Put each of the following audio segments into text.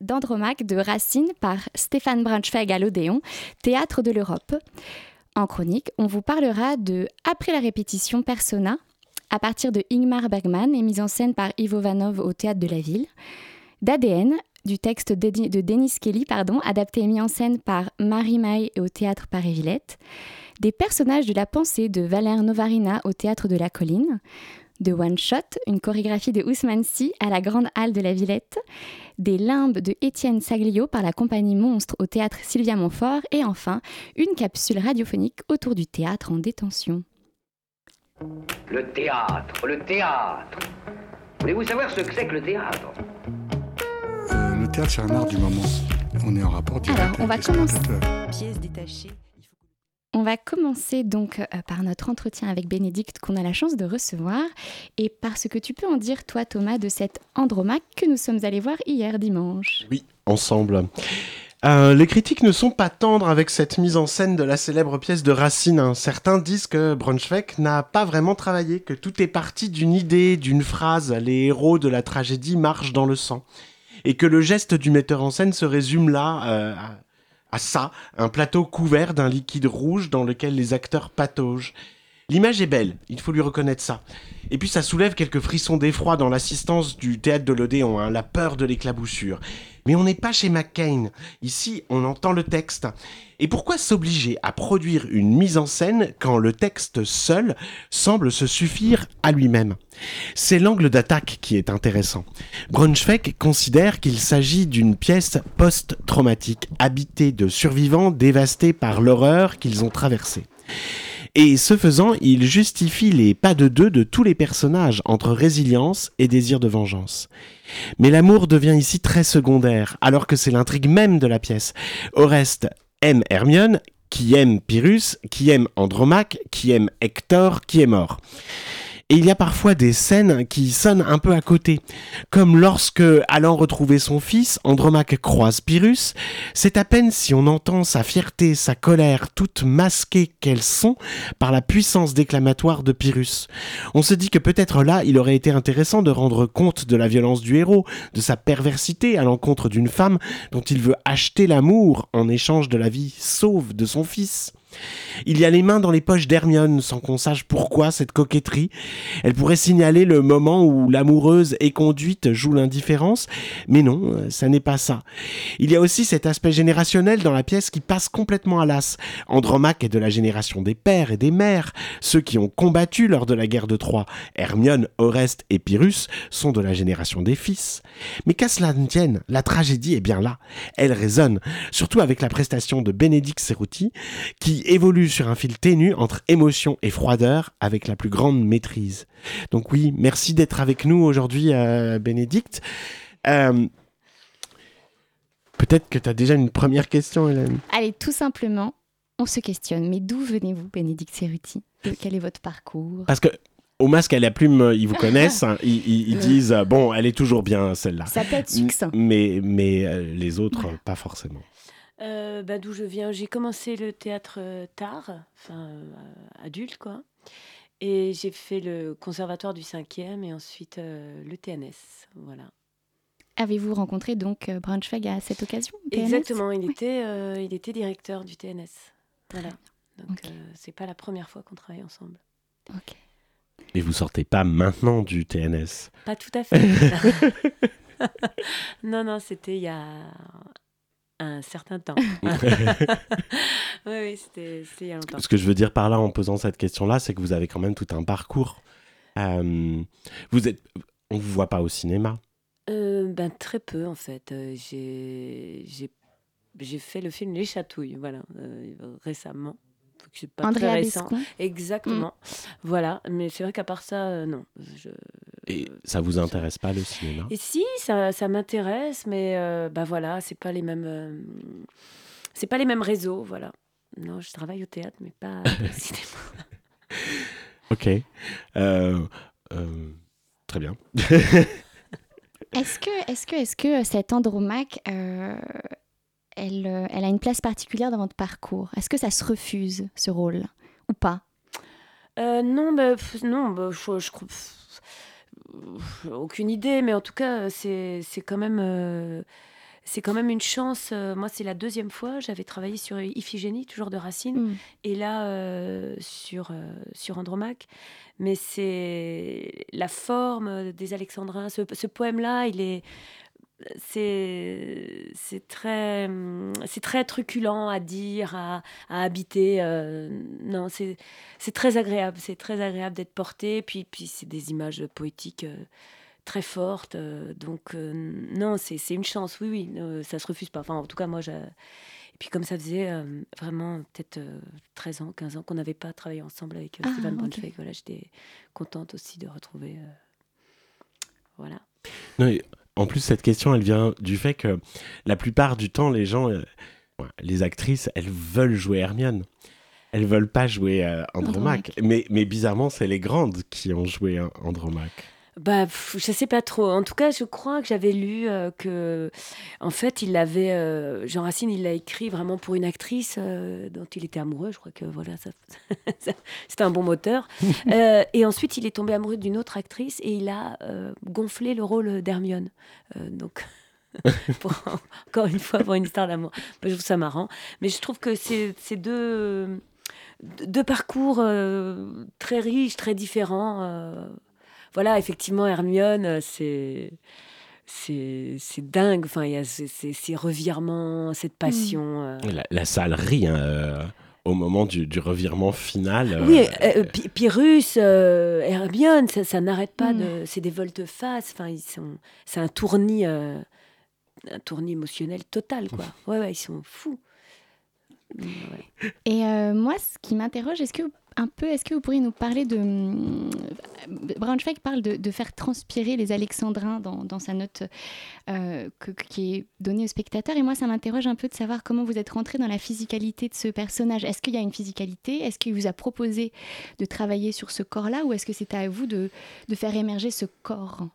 d'Andromaque de Racine par Stéphane Braunschweig à l'Odéon, Théâtre de l'Europe. En chronique, on vous parlera de Après la répétition Persona, à partir de Ingmar Bergman et mise en scène par Ivo Vanov au Théâtre de la Ville, d'ADN, du texte de Denis Kelly, pardon, adapté et mis en scène par Marie Maille au Théâtre Paris-Villette, des personnages de la pensée de Valère Novarina au Théâtre de la Colline, de One Shot, une chorégraphie de Ousmane Sy à la Grande Halle de la Villette, des limbes de Étienne Saglio par la compagnie Monstre au théâtre Sylvia Montfort et enfin une capsule radiophonique autour du théâtre en détention. Le théâtre, le théâtre. Voulez-vous savoir ce que c'est que le théâtre? Euh, Le théâtre, c'est un art du moment. On est en rapport direct Alors, on va commencer. Pièce détachée. On va commencer donc euh, par notre entretien avec Bénédicte qu'on a la chance de recevoir et parce que tu peux en dire toi Thomas de cette Andromaque que nous sommes allés voir hier dimanche. Oui, ensemble. Euh, les critiques ne sont pas tendres avec cette mise en scène de la célèbre pièce de Racine. Certains disent que Braunschweig n'a pas vraiment travaillé, que tout est parti d'une idée, d'une phrase. Les héros de la tragédie marchent dans le sang. Et que le geste du metteur en scène se résume là euh, à ça, un plateau couvert d'un liquide rouge dans lequel les acteurs pataugent. L'image est belle, il faut lui reconnaître ça. Et puis ça soulève quelques frissons d'effroi dans l'assistance du théâtre de l'Odéon, hein, la peur de l'éclaboussure. Mais on n'est pas chez McCain. Ici, on entend le texte. Et pourquoi s'obliger à produire une mise en scène quand le texte seul semble se suffire à lui-même? C'est l'angle d'attaque qui est intéressant. Braunschweig considère qu'il s'agit d'une pièce post-traumatique, habitée de survivants dévastés par l'horreur qu'ils ont traversée. Et ce faisant, il justifie les pas de deux de tous les personnages entre résilience et désir de vengeance. Mais l'amour devient ici très secondaire, alors que c'est l'intrigue même de la pièce. Oreste aime Hermione, qui aime Pyrrhus, qui aime Andromaque, qui aime Hector, qui est mort. Et il y a parfois des scènes qui sonnent un peu à côté, comme lorsque, allant retrouver son fils, Andromaque croise Pyrrhus, c'est à peine si on entend sa fierté, sa colère, toutes masquées qu'elles sont par la puissance déclamatoire de Pyrrhus. On se dit que peut-être là, il aurait été intéressant de rendre compte de la violence du héros, de sa perversité à l'encontre d'une femme dont il veut acheter l'amour en échange de la vie sauve de son fils. Il y a les mains dans les poches d'Hermione sans qu'on sache pourquoi cette coquetterie. Elle pourrait signaler le moment où l'amoureuse et conduite joue l'indifférence, mais non, ça n'est pas ça. Il y a aussi cet aspect générationnel dans la pièce qui passe complètement à l'as. Andromaque est de la génération des pères et des mères, ceux qui ont combattu lors de la guerre de Troie. Hermione, Oreste et Pyrrhus sont de la génération des fils. Mais qu'à cela ne tienne, la tragédie est bien là. Elle résonne, surtout avec la prestation de Bénédicte Cerruti, qui évolue sur un fil ténu entre émotion et froideur avec la plus grande maîtrise. Donc oui, merci d'être avec nous aujourd'hui, euh, Bénédicte. Euh, peut-être que tu as déjà une première question, Hélène. Allez, tout simplement, on se questionne. Mais d'où venez-vous, Bénédicte Cerruti Quel est votre parcours? Parce que au masque à la plume, ils vous connaissent. Hein. ils, disent bon, elle est toujours bien celle-là. Ça peut être succinct. Mais, mais euh, les autres, pas forcément. Euh, bah, D'où je viens, j'ai commencé le théâtre euh, tard, enfin euh, adulte quoi. Et j'ai fait le conservatoire du 5e et ensuite le TNS. Voilà. Avez-vous rencontré donc Braunschweig à cette occasion Exactement, il, était, il était directeur du TNS. Voilà. Donc c'est pas la première fois qu'on travaille ensemble. Ok. Et vous sortez pas maintenant du TNS Pas tout à fait. non, non, c'était il y a un certain temps. oui, oui c'était il y a longtemps. Ce que je veux dire par là en posant cette question-là, c'est que vous avez quand même tout un parcours. Euh, vous êtes, on vous voit pas au cinéma euh, Ben très peu en fait. Euh, j'ai j'ai fait le film Les Chatouilles, voilà, récemment. Pas très récent. Exactement. Mm. Voilà, mais c'est vrai qu'à part ça, non. Je, et ça vous intéresse pas le cinéma? Et si, ça, ça m'intéresse, mais euh, bah voilà, c'est pas les mêmes, euh, c'est pas les mêmes réseaux, voilà. Non, je travaille au théâtre, mais pas au cinéma. ok, euh, très bien. est-ce que, est-ce que, est-ce que cette Andromaque, elle, elle a une place particulière dans votre parcours Est-ce que ça se refuse ce rôle ou pas? Non, bah, non, bah, je, je crois aucune idée, mais en tout cas, c'est quand même. Euh, c'est quand même une chance. euh, moi, c'est la deuxième fois. J'avais travaillé sur Iphigénie, toujours de Racine, Mm. et là euh, sur, euh, sur Andromaque. Mais c'est la forme des Alexandrins. Ce, ce poème-là, il est. C'est c'est très, hum, c'est très truculent à dire, à, à habiter. euh, non, c'est c'est très agréable. C'est très agréable d'être porté. Puis, puis c'est des images poétiques euh, très fortes. euh, donc, euh, non, c'est c'est une chance. Oui, oui, euh, ça se refuse pas. Enfin, en tout cas, moi, j'ai. Et puis comme ça faisait euh, vraiment peut-être euh, 13 ans, 15 ans qu'on n'avait pas travaillé ensemble avec euh, Ah, Stéphane voilà, j'étais contente aussi de retrouver. euh, voilà. Non, et en plus, cette question, elle vient du fait que la plupart du temps, les gens, euh, les actrices, elles veulent jouer Hermione. Elles veulent pas jouer euh, Andromaque. Mais, mais bizarrement, c'est les grandes qui ont joué euh, Andromaque. Bah, pff, je sais pas trop. En tout cas, je crois que j'avais lu euh, que, en fait, il avait euh, Jean Racine, il l'a écrit vraiment pour une actrice euh, dont il était amoureux. Je crois que voilà, ça, ça- c'était un bon moteur. Euh, et ensuite, il est tombé amoureux d'une autre actrice et il a euh, gonflé le rôle d'Hermione. Euh, donc. pour- encore une fois, pour une histoire d'amour. Bah, Je trouve ça marrant. Mais je trouve que c'est deux, deux parcours euh, très riches, très différents. euh, voilà, effectivement, Hermione, euh, c'est. C'est c'est dingue, enfin, il y a ces, ces- ces revirements, cette passion. euh. La, la salle rit hein, euh, au moment du, du revirement final. euh, Oui, euh, Pyrrhus, euh, Hermione, ça, ça n'arrête pas Mm. de. C'est des volte-face, enfin, ils sont. C'est un tournis, euh, un tournis émotionnel total, quoi. Ouais, ouais, ils sont fous. Mm, ouais. Et euh, moi, ce qui m'interroge, est-ce que un peu, est-ce que vous pourriez nous parler de hum, Braunschweig parle de, faire transpirer les Alexandrins dans, dans sa note euh, que- qui est donnée au spectateur. Et moi, ça m'interroge un peu de savoir comment vous êtes rentré dans la physicalité de ce personnage. Est-ce qu'il y a une physicalité? Est-ce qu'il vous a proposé de travailler sur ce corps-là, ou est-ce que c'était à vous de, de faire émerger ce corps,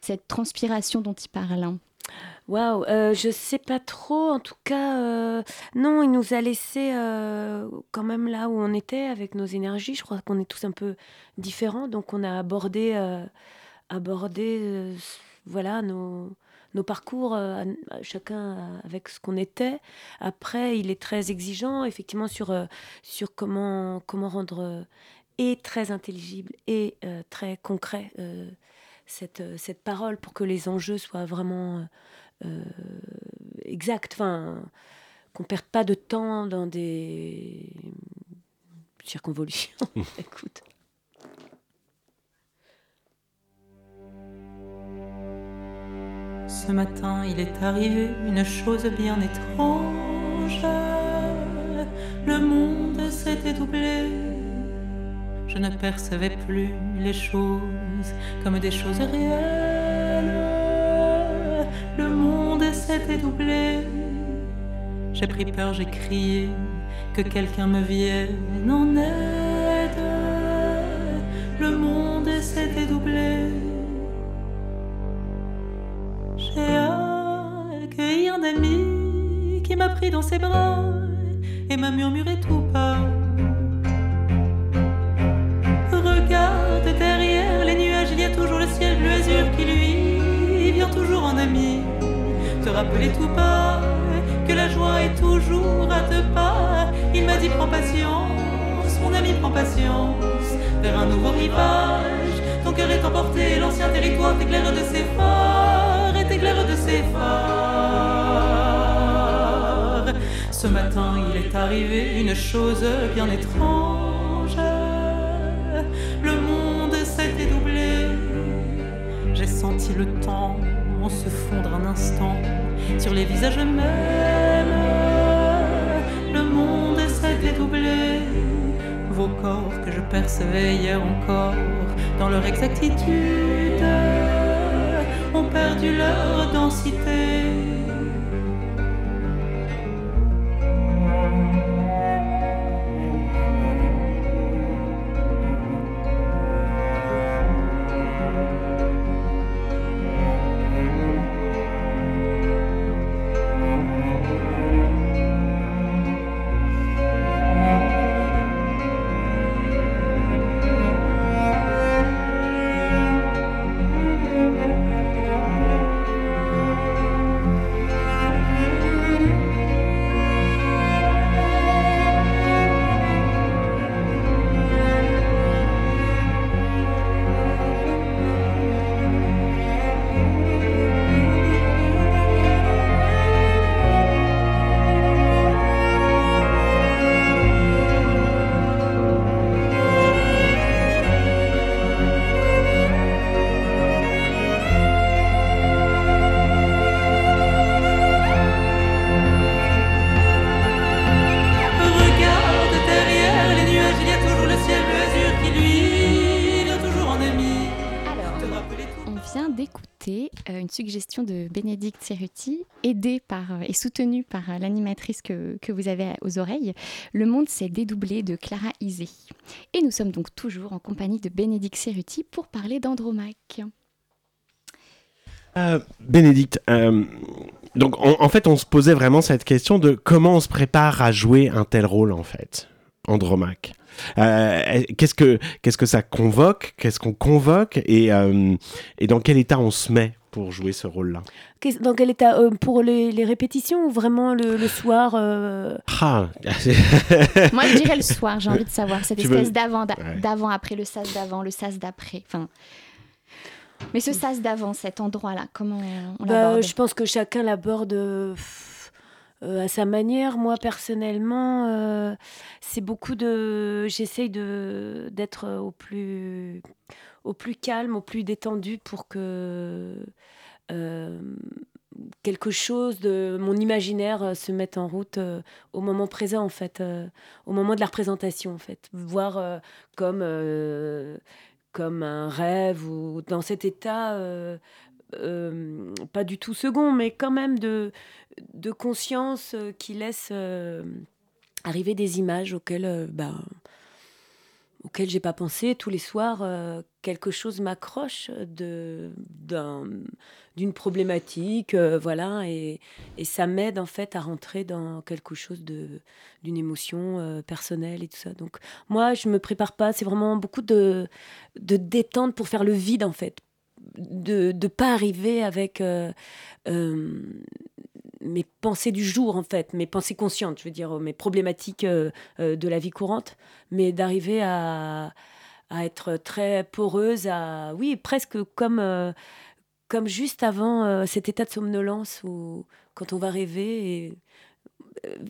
cette transpiration dont il parle? Waouh, euh, je sais pas trop. En tout cas, euh, non, il nous a laissé euh, quand même là où on était avec nos énergies. Je crois qu'on est tous un peu différents, donc on a abordé, abordé, voilà, nos, nos parcours, chacun avec ce qu'on était. Après, il est très exigeant, effectivement, sur sur comment comment rendre et très intelligible et très concret cette euh, cette parole pour que les enjeux soient vraiment euh, euh, exact, enfin, qu'on perde pas de temps dans des circonvolutions. Écoute. Ce matin, il est arrivé une chose bien étrange. Le monde s'était doublé. Je ne percevais plus les choses comme des choses réelles. Le monde s'était doublé. J'ai pris peur, j'ai crié que quelqu'un me vienne en aide. Le monde s'était doublé. J'ai accueilli un ami qui m'a pris dans ses bras et m'a murmuré tout bas. Qui lui vient toujours en ami. Te rappeler tout bas que la joie est toujours à deux pas. Il m'a dit prends patience, mon ami prends patience vers un nouveau rivage. Ton cœur est emporté, l'ancien territoire t'éclaire de ses phares et t'éclaire de ses phares. Ce matin, il est arrivé une chose bien étrange. Senti le temps se fondre un instant sur les visages mêmes. Le monde s'est dédoublé. Vos corps que je percevais hier encore dans leur exactitude ont perdu leur densité. Que, vous avez aux oreilles. Le monde s'est dédoublé de Clara Isé. Et nous sommes donc toujours en compagnie de Bénédicte Cerruti pour parler d'Andromaque. Euh, Bénédicte, euh, donc en, fait, on se posait vraiment cette question de comment on se prépare à jouer un tel rôle en fait, Andromaque. Euh, qu'est-ce que qu'est-ce que ça convoque, qu'est-ce qu'on convoque et euh, et dans quel état on se met pour jouer ce rôle-là Dans quel état euh, Pour les, les répétitions ou vraiment le, le soir euh, Ah, Moi, je dirais le soir, j'ai envie de savoir. Cette Tu veux- espèce d'avant, d'a- Ouais. d'avant, après, le sas d'avant, le sas d'après. Enfin. Mais ce sas d'avant, cet endroit-là, comment on bah, l'aborde Je pense que chacun l'aborde euh, euh, à sa manière. Moi, personnellement, euh, c'est beaucoup de. J'essaye de d'être au plus au plus calme, au plus détendu pour que euh, quelque chose de mon imaginaire euh, se mette en route euh, au moment présent en fait, au moment de la représentation en fait, voir comme un rêve ou dans cet état pas du tout second, mais quand même de conscience qui laisse arriver des images auxquelles euh, auxquelles j'ai pas pensé tous les soirs euh, quelque chose m'accroche de d'un- d'une problématique euh, voilà et, et ça m'aide en fait à rentrer dans quelque chose de d'une émotion euh, personnelle et tout ça. Donc moi je me prépare pas c'est vraiment beaucoup de de détente pour faire le vide en fait. De de pas arriver avec mes pensées du jour en fait mes pensées conscientes je veux dire mes problématiques euh, euh, de la vie courante mais d'arriver à, à être très poreuse, à oui, presque comme, euh, comme juste avant cet état de somnolence où quand on va rêver et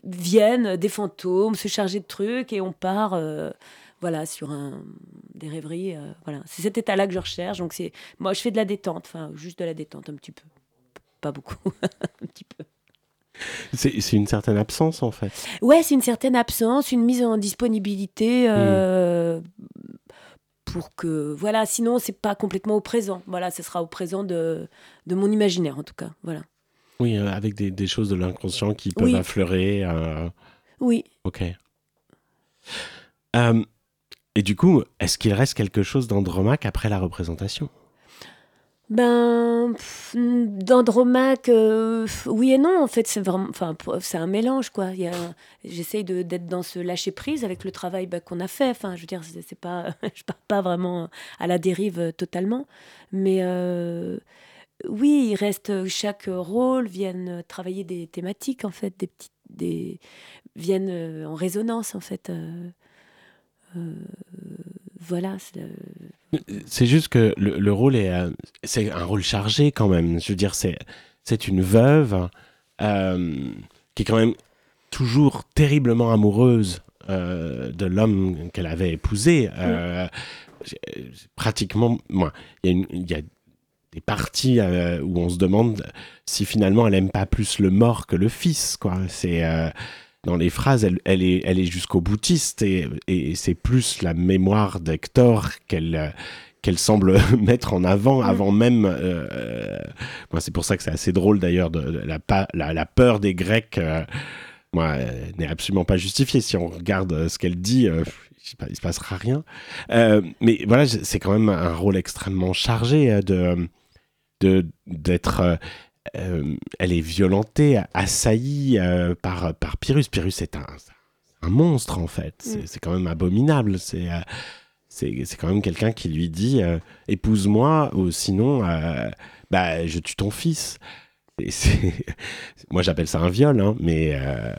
viennent des fantômes se charger de trucs et on part voilà sur un des rêveries voilà. C'est cet état là que je recherche donc moi je fais de la détente enfin juste de la détente un petit peu pas beaucoup un petit peu c'est une certaine absence en fait. Ouais, c'est une certaine absence, une mise en disponibilité euh, pour que voilà. Sinon, c'est pas complètement au présent. Voilà, ce sera au présent de, de mon imaginaire en tout cas. Voilà. Oui, euh, avec des, des choses de l'inconscient qui peuvent Oui. affleurer. euh, Oui. Ok. Et du coup, est-ce qu'il reste quelque chose d'Andromaque après la représentation? Ben, d'Andromaque, euh, oui et non. En fait, c'est vraiment, enfin, c'est un mélange, quoi. Il y a, j'essaye de, d'être dans ce lâcher prise avec le travail bah, qu'on a fait. Enfin, je veux dire, c'est, c'est pas, je pars pas vraiment à la dérive euh, totalement, mais euh, oui, il reste chaque rôle viennent travailler des thématiques en fait, des petites, des viennent en résonance en fait. voilà. C'est juste que le, le rôle est, euh, c'est un rôle chargé quand même. Je veux dire, c'est, c'est une veuve euh, qui est quand même toujours terriblement amoureuse euh, de l'homme qu'elle avait épousé. Pratiquement, moi, il y y a des parties où on se demande si finalement elle aime pas plus le mort que le fils, quoi. C'est dans les phrases, elle, elle est, elle est jusqu'au boutiste et, et c'est plus la mémoire d'Hector qu'elle euh, qu'elle semble mettre en avant avant même. euh, moi, c'est pour ça que c'est assez drôle d'ailleurs de, de la, pa- la, la peur des Grecs. euh, moi, euh, n'est absolument pas justifiée. Si on regarde ce qu'elle dit, euh, pas, il se passera rien. Mais voilà, c'est quand même un rôle extrêmement chargé de d'être euh, elle est violentée, assaillie euh, par, par Pyrrhus. Pyrrhus est un, un monstre en fait. C'est Mm. quand même abominable. C'est euh, c'est c'est quand même quelqu'un qui lui dit euh, épouse-moi ou sinon euh, bah je tue ton fils. Et Moi j'appelle ça un viol, hein, mais euh,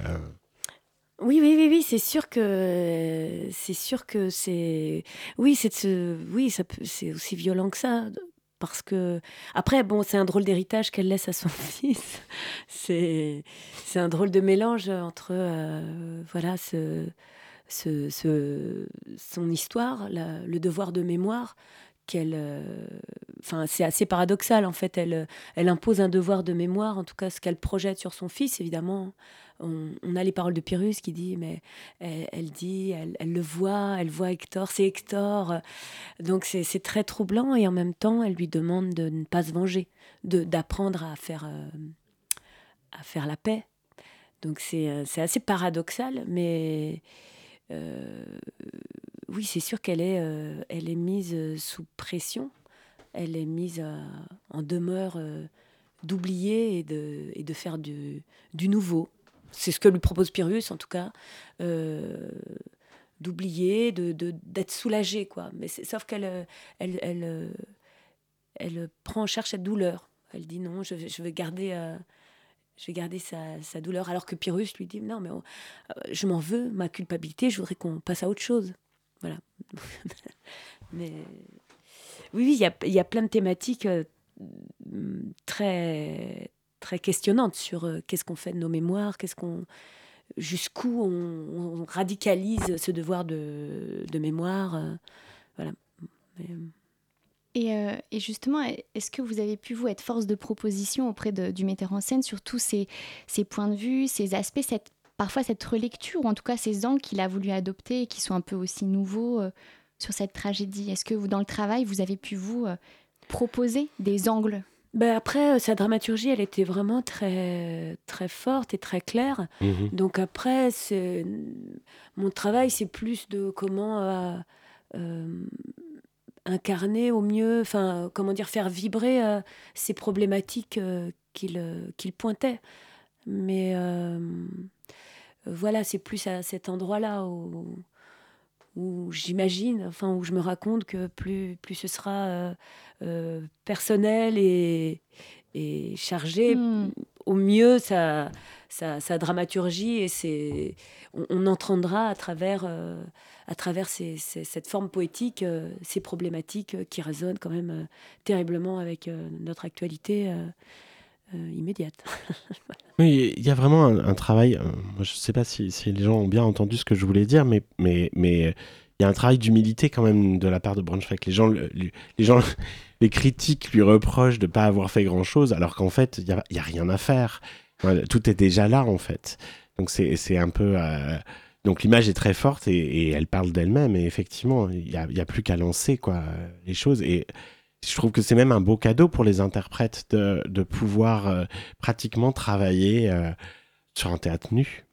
Oui, oui, oui, oui, c'est sûr que c'est sûr que c'est oui, c'est ce oui, ça peut c'est aussi violent que ça parce que après bon, c'est un drôle d'héritage qu'elle laisse à son fils. C'est c'est un drôle de mélange entre euh, voilà ce, ce, son histoire, le devoir de mémoire qu'elle. euh, c'est assez paradoxal en fait. Elle, euh, elle impose un devoir de mémoire, en tout cas ce qu'elle projette sur son fils, évidemment. On, a les paroles de Pyrrhus qui dit, mais elle, dit, elle, le voit, elle voit Hector, c'est Hector. Donc c'est très troublant et en même temps, elle lui demande de ne pas se venger, d'apprendre à faire euh, à faire la paix. Donc c'est assez paradoxal, mais oui, c'est sûr qu'elle est, euh, elle est mise euh, sous pression, elle est mise euh, en demeure d'oublier et de, et de faire du, du nouveau. C'est ce que lui propose Pyrrhus, en tout cas, d'oublier, de, de- d'être soulagée, quoi. Mais sauf qu'elle, elle, elle, elle prend en charge cette douleur. Elle dit non, je je vais garder. je vais garder sa, sa douleur. Alors que Pyrrhus lui dit Non, mais je m'en veux, ma culpabilité, je voudrais qu'on passe à autre chose. Voilà. mais oui, il y a, y a plein de thématiques euh, très, très questionnantes sur euh, qu'est-ce qu'on fait de nos mémoires, qu'est-ce qu'on. Jusqu'où on, radicalise ce devoir de, de mémoire. euh, voilà. Et, et justement, est-ce que vous avez pu, vous, être force de proposition auprès du metteur en scène sur tous ces, ces points de vue, ces aspects, cette, parfois cette relecture, ou en tout cas ces angles qu'il a voulu adopter et qui sont un peu aussi nouveaux euh, sur cette tragédie Est-ce que vous, dans le travail, vous avez pu, vous, euh, proposer des angles? Ben après, euh, sa dramaturgie, elle était vraiment très, très forte et très claire. Mhm. Donc après, mon travail, c'est plus de comment euh, euh, incarner au mieux, enfin, comment dire, faire vibrer euh, ces problématiques euh, qu'il euh, qu'il pointait. Mais euh, voilà, c'est plus à cet endroit-là où, où j'imagine, enfin, où je me raconte que plus, plus ce sera euh, euh, personnel et, et chargé, Hmm. au mieux sa, sa, sa dramaturgie et ses, on, on entendra à travers, euh, à travers ces- ces- cette forme poétique euh, ces problématiques euh, qui résonnent quand même euh, terriblement avec euh, notre actualité euh, immédiate. Oui, il y a vraiment un, travail. euh, moi, je ne sais pas si, les gens ont bien entendu ce que je voulais dire, mais il y a un travail d'humilité quand même de la part de Braunschweig. Les gens, les les critiques lui reprochent de pas avoir fait grand chose, alors qu'en fait, il y a, rien à faire. Tout est déjà là en fait. Donc c'est un peu. euh, donc l'image est très forte et, elle parle d'elle-même. Et effectivement, il y a, a plus qu'à lancer quoi les choses. Et je trouve que c'est même un beau cadeau pour les interprètes de, de pouvoir euh, pratiquement travailler euh, sur un théâtre nu.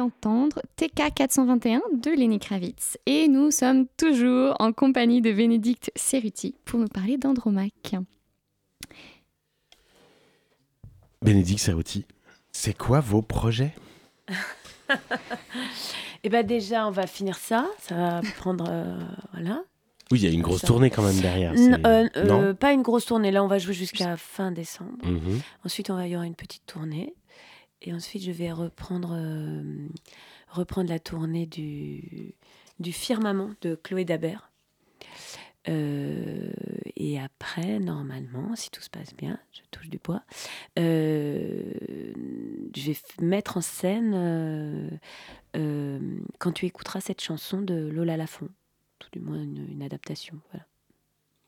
D'entendre TK 421 de Lenny Kravitz. Et nous sommes toujours en compagnie de Bénédicte Cerruti pour nous parler d'Andromaque. Bénédicte Serrouti, c'est quoi vos projets? Et ben déjà, on va finir ça. Ça va prendre. euh, voilà. Oui, il y a une grosse tournée quand même derrière. N- euh, euh, non? pas une grosse tournée. Là, on va jouer jusqu'à fin décembre. Mhm. Ensuite, on va, il y aura une petite tournée. Et ensuite, je vais reprendre, euh, reprendre la tournée du, du Firmament de Chloé Dabert. Euh, et après, normalement, si tout se passe bien, je touche du bois, euh, je vais mettre en scène quand tu écouteras cette chanson de Lola Lafont. Tout du moins une, une adaptation. Voilà.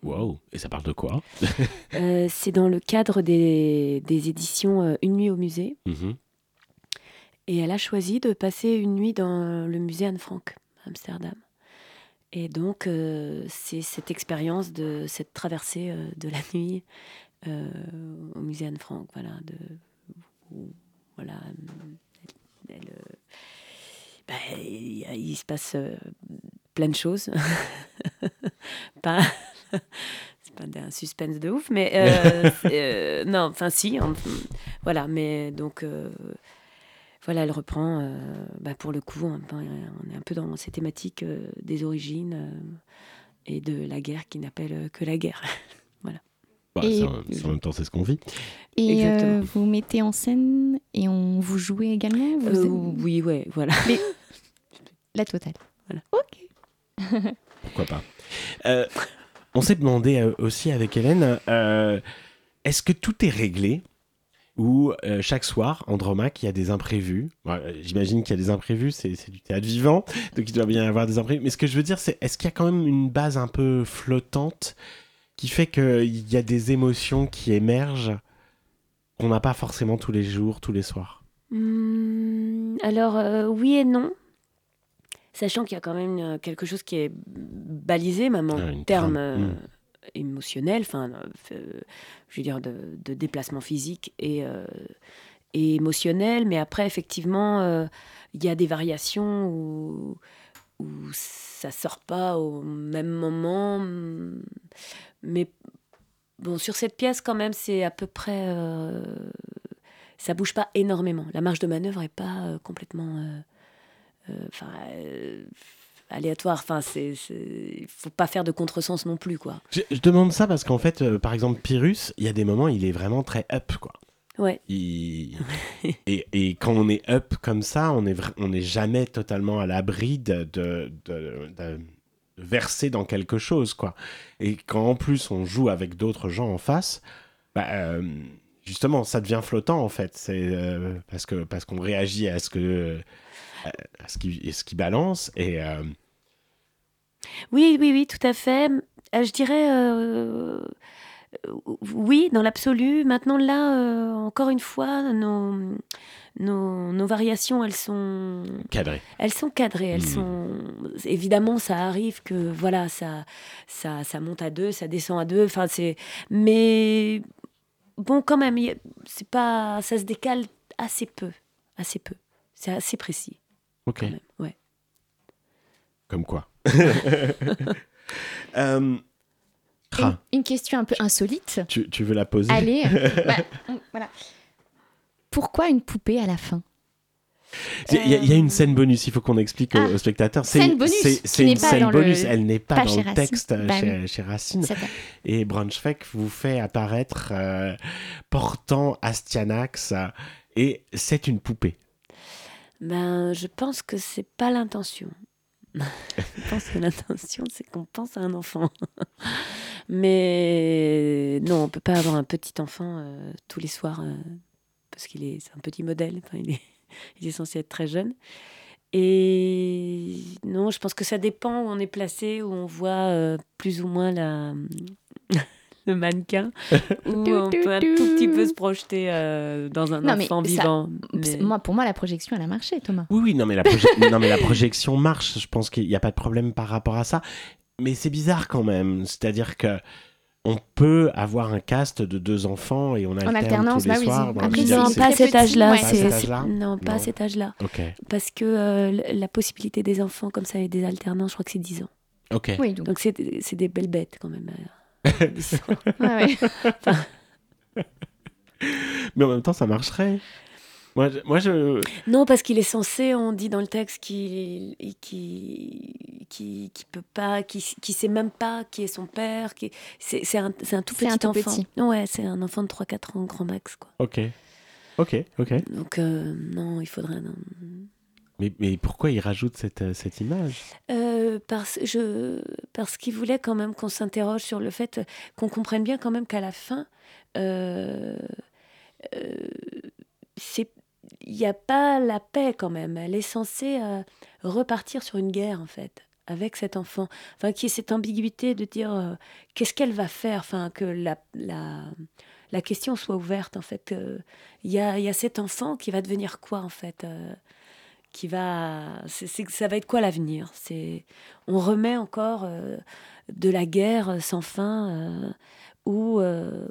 Wow. Et ça parle de quoi Euh, c'est dans le cadre des, des éditions euh, Une nuit au musée. Mhm. Et elle a choisi de passer une nuit dans le musée Anne Frank, à Amsterdam. Et donc, euh, c'est cette expérience de cette traversée de la nuit au musée Anne Frank. Voilà, de, où, voilà, elle, elle, bah, il, se passe plein de choses. pas, c'est pas un suspense de ouf, mais euh, euh, non, enfin si, on- voilà, mais donc. euh, voilà, elle reprend, euh, bah, pour le coup, on, on est un peu dans ces thématiques euh, des origines euh, et de la guerre qui n'appelle que la guerre. Bah, Et- c'est en- même temps, c'est ce qu'on vit. Et euh, vous mettez en scène et on vous jouez également vous Euh, êtes- oui, ouais, voilà. La totale. Voilà. Ok. Pourquoi pas Euh, On s'est demandé euh, aussi avec Hélène, euh, est-ce que tout est réglé ou euh, chaque soir, Andromaque, il y a des imprévus? J'imagine qu'il y a des imprévus, c'est du théâtre vivant, donc il doit bien y avoir des imprévus. Mais ce que je veux dire, c'est est-ce qu'il y a quand même une base un peu flottante qui fait qu'il y a des émotions qui émergent qu'on n'a pas forcément tous les jours, tous les soirs? Hum, alors, oui et non. Sachant qu'il y a quand même euh, quelque chose qui est balisé, même en Ah, termes euh, Mm. émotionnels, enfin, euh, je veux dire, de, de déplacement physique et, euh, et émotionnel. Mais après, effectivement, il y a des variations où, où ça sort pas au même moment. Mais bon, sur cette pièce, quand même, c'est à peu près. euh, ça bouge pas énormément. La marge de manœuvre est pas euh, complètement. euh, Enfin. euh, aléatoire, enfin, c'est, c'est- il faut pas faire de contresens non plus, quoi. je, je demande ça parce qu'en fait, euh, par exemple, Pyrrhus, il y a des moments, il est vraiment très up, quoi. Ouais. Il- et, et quand on est up comme ça, on est vra- on n'est jamais totalement à l'abri de, de, de- de verser dans quelque chose, quoi. Et quand en plus on joue avec d'autres gens en face, bah, euh, justement, ça devient flottant en fait. C'est euh, parce que parce qu'on réagit à ce que à ce qui, ce qui balance et euh, Oui, oui, oui, tout à fait. Euh, je dirais. euh, oui, dans l'absolu. Maintenant, là, euh, encore une fois, nos, nos, nos variations, elles sont. cadré. Elles sont cadrées, elles Mhm. sont évidemment ça arrive que voilà ça ça ça monte à deux, ça descend à deux, enfin c'est mais bon quand même c'est pas ça se décale assez peu, assez peu. C'est assez précis Ok. quand même. Ouais. Comme quoi. Euh, Une, une question un peu insolite. tu, tu veux la poser? Allez, bah, voilà. Pourquoi une poupée à la fin? Il y, a- il y a une scène bonus, il faut qu'on explique aux- Ah, aux spectateurs. scène bonus, c'est- une pas scène dans le- bonus, elle n'est pas, pas dans chez le texte euh, Bah chez, Racine. Et Braunschweig vous fait apparaître euh, portant Astyanax euh, et c'est une poupée. Ben, je pense que c'est pas l'intention. je pense que l'intention, c'est qu'on pense à un enfant. Mais non, on peut pas avoir un petit enfant euh, tous les soirs euh, parce qu'il est, c'est un petit modèle. Il est, il est censé être très jeune. Et non, je pense que ça dépend où on est placé, où on voit euh, plus ou moins la, le mannequin, où on peut un tout petit peu se projeter euh, dans un Non, mais enfant ça- vivant. Mais- Moi, pour moi, la projection, elle a marché, Thomas. Oui, oui, non mais, la proje- non, mais la projection marche, je pense qu'il n'y a pas de problème par rapport à ça. Mais c'est bizarre quand même, c'est-à-dire que on peut avoir un cast de deux enfants et on alterne alternance, tous les bah oui, soirs. Bon, après, non, pas à cet âge-là. Non, pas à cet âge-là. Parce que euh, la possibilité des enfants comme ça et des alternants, je crois que c'est 10 ans. ok. Oui, donc. C'est c'est des belles bêtes quand même. 10 ans. ouais, ouais. Mais en même temps, ça marcherait. Moi, je- moi je... non, parce qu'il est censé, on dit dans le texte, qu'il qui, qui, qui peut pas, qui, qui sait même pas qui est son père. qui C'est c'est un, c'est un tout C'est petit un tout enfant. petit. Ouais, c'est un enfant de 3-4 ans, grand max. Quoi. Ok. Ok, ok. Donc euh, non, il faudrait... Mais, pourquoi il rajoute cette, euh, image? Euh, parce parce qu'il voulait quand même qu'on s'interroge sur le fait qu'on comprenne bien quand même qu'à la fin, euh, c'est il n'y a pas la paix quand même. Elle est censée repartir sur une guerre en fait avec cet enfant. Enfin, qui est cette ambiguïté de dire qu'est-ce qu'elle va faire? Enfin, que la, la, la question soit ouverte en fait. Il y a, y a cet enfant qui va devenir quoi en fait qui va ça va être quoi l'avenir? C'est on remet encore euh, de la guerre sans fin euh, où euh,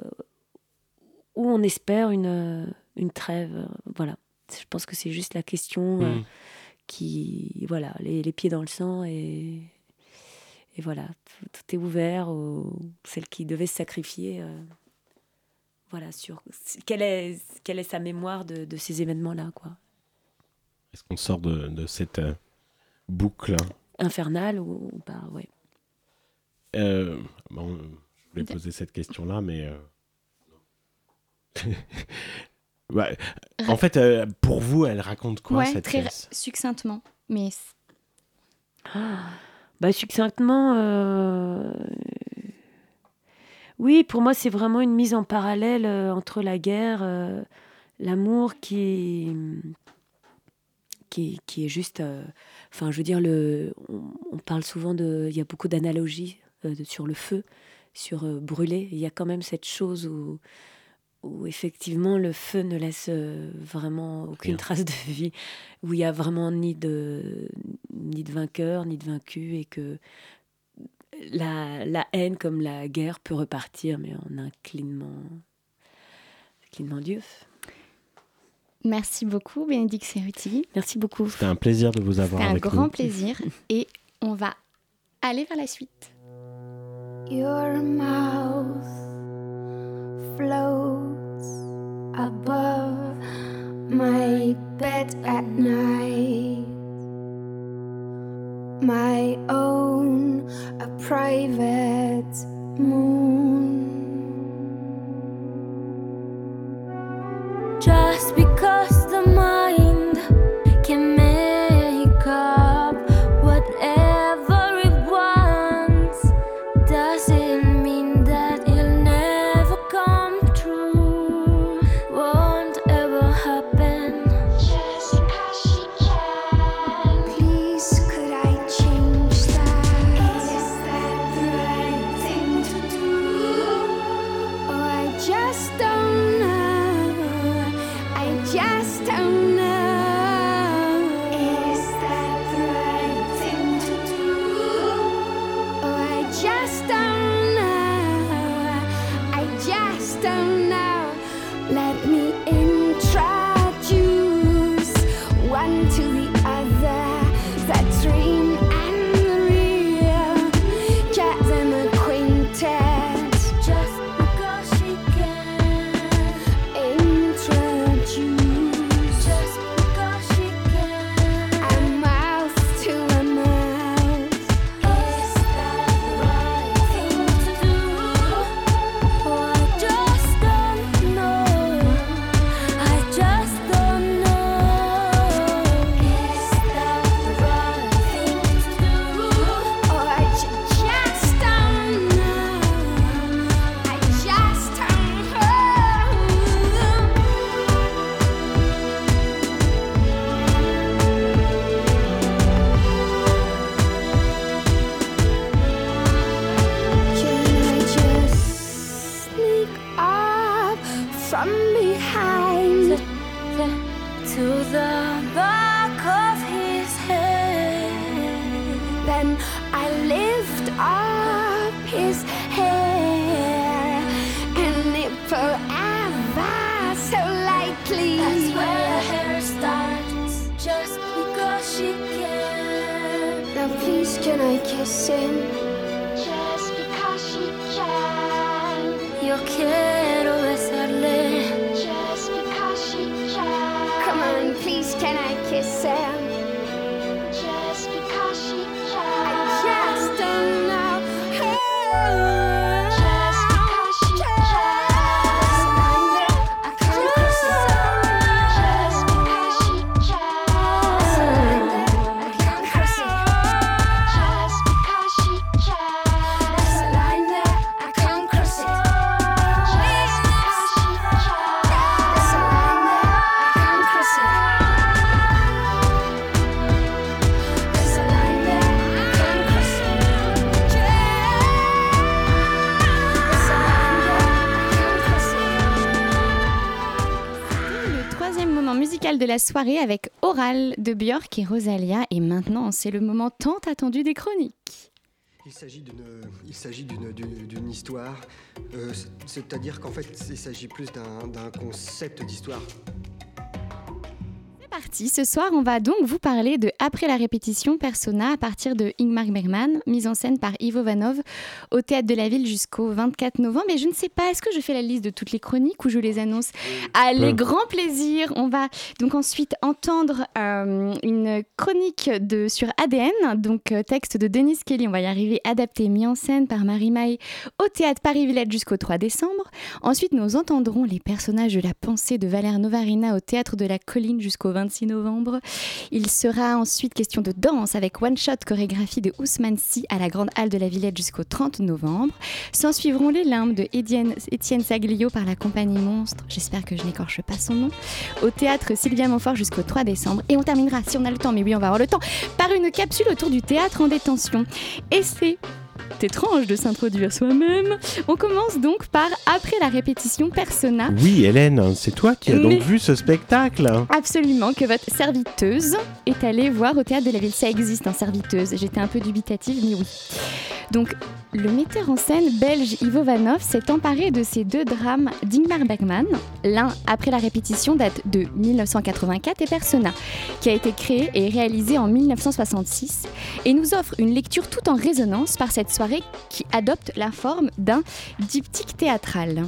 où on espère une une trêve voilà. Je pense que c'est juste la question euh, Hmm. qui voilà les, les pieds dans le sang et et voilà tout, tout est ouvert aux celles qui devaient se sacrifier euh, voilà sur quelle est quelle est sa mémoire de, de ces événements là quoi Est-ce qu'on sort de, de cette euh, boucle infernal ou, ou pas ouais. Euh, bon, Je voulais poser cette question-là, mais... euh, En fait, euh, pour vous, elle raconte quoi, ouais, cette très pièce? succinctement. Mais c- Bah, succinctement, euh, oui, pour moi, c'est vraiment une mise en parallèle euh, entre la guerre, euh, l'amour qui, qui, qui est juste. euh, Enfin, je veux dire, le, on, on parle souvent de. Il y a beaucoup d'analogies euh, sur le feu, sur euh, brûler. Il y a quand même cette chose où, où effectivement le feu ne laisse vraiment aucune Rien. trace de vie, où il y a vraiment ni de, ni de vainqueur, ni de vaincu, et que la, la haine comme la guerre peut repartir, mais en un clignement, clignement d'yeux. Merci beaucoup, Bénédicte Cerruti. Merci beaucoup. C'était un plaisir de vous avoir C'était un avec grand nous. plaisir. Et on va aller vers la suite. Your mouth floats above my bed at night. My own, a private moon. La soirée avec Oral de Björk et Rosalia. Et maintenant, c'est le moment tant attendu des chroniques. Il s'agit d'une, histoire, euh, c'est-à-dire qu'en fait, il s'agit plus d'un concept d'histoire. Parti, ce soir on va donc vous parler de Après la répétition Persona à partir de Ingmar Bergman, mise en scène par Ivo Vanov au Théâtre de la Ville jusqu'au 24 novembre. Et je ne sais pas, est-ce que je fais la liste de toutes les chroniques ou je les annonce? Allez, grand plaisir. On va donc ensuite entendre euh, une chronique de, sur ADN, donc euh, texte de Denis Kelly, on va y arriver, adapté, mis en scène par Marie Maille au Théâtre Paris-Villette jusqu'au 3 décembre. Ensuite, nous entendrons les personnages de la pensée de Valère Novarina au Théâtre de la Colline jusqu'au 26 novembre. Il sera ensuite question de danse avec One Shot chorégraphie de Ousmane Sy à la Grande Halle de la Villette jusqu'au 30 novembre. S'en suivront les limbes de Étienne Saglio par la compagnie Monstre, j'espère que je n'écorche pas son nom, au Théâtre Sylvia Montfort jusqu'au 3 décembre. Et on terminera, si on a le temps, mais oui, on va avoir le temps, par une capsule autour du théâtre en détention. Et c'est étrange de s'introduire soi-même. On commence donc par après la répétition Persona. Oui, Hélène, c'est toi qui as Mais- donc vu ce spectacle Absolument, que votre serviteuse est allée voir au théâtre de la ville. Ça existe, un serviteuse. J'étais un peu dubitative, mais oui. Donc, le metteur en scène belge Ivo Vanov s'est emparé de ces deux drames d'Ingmar Bergman. L'un, après la répétition, date de 1984 et Persona, qui a été créé et réalisé en 1966 et nous offre une lecture tout en résonance par cette soirée qui adopte la forme d'un diptyque théâtral.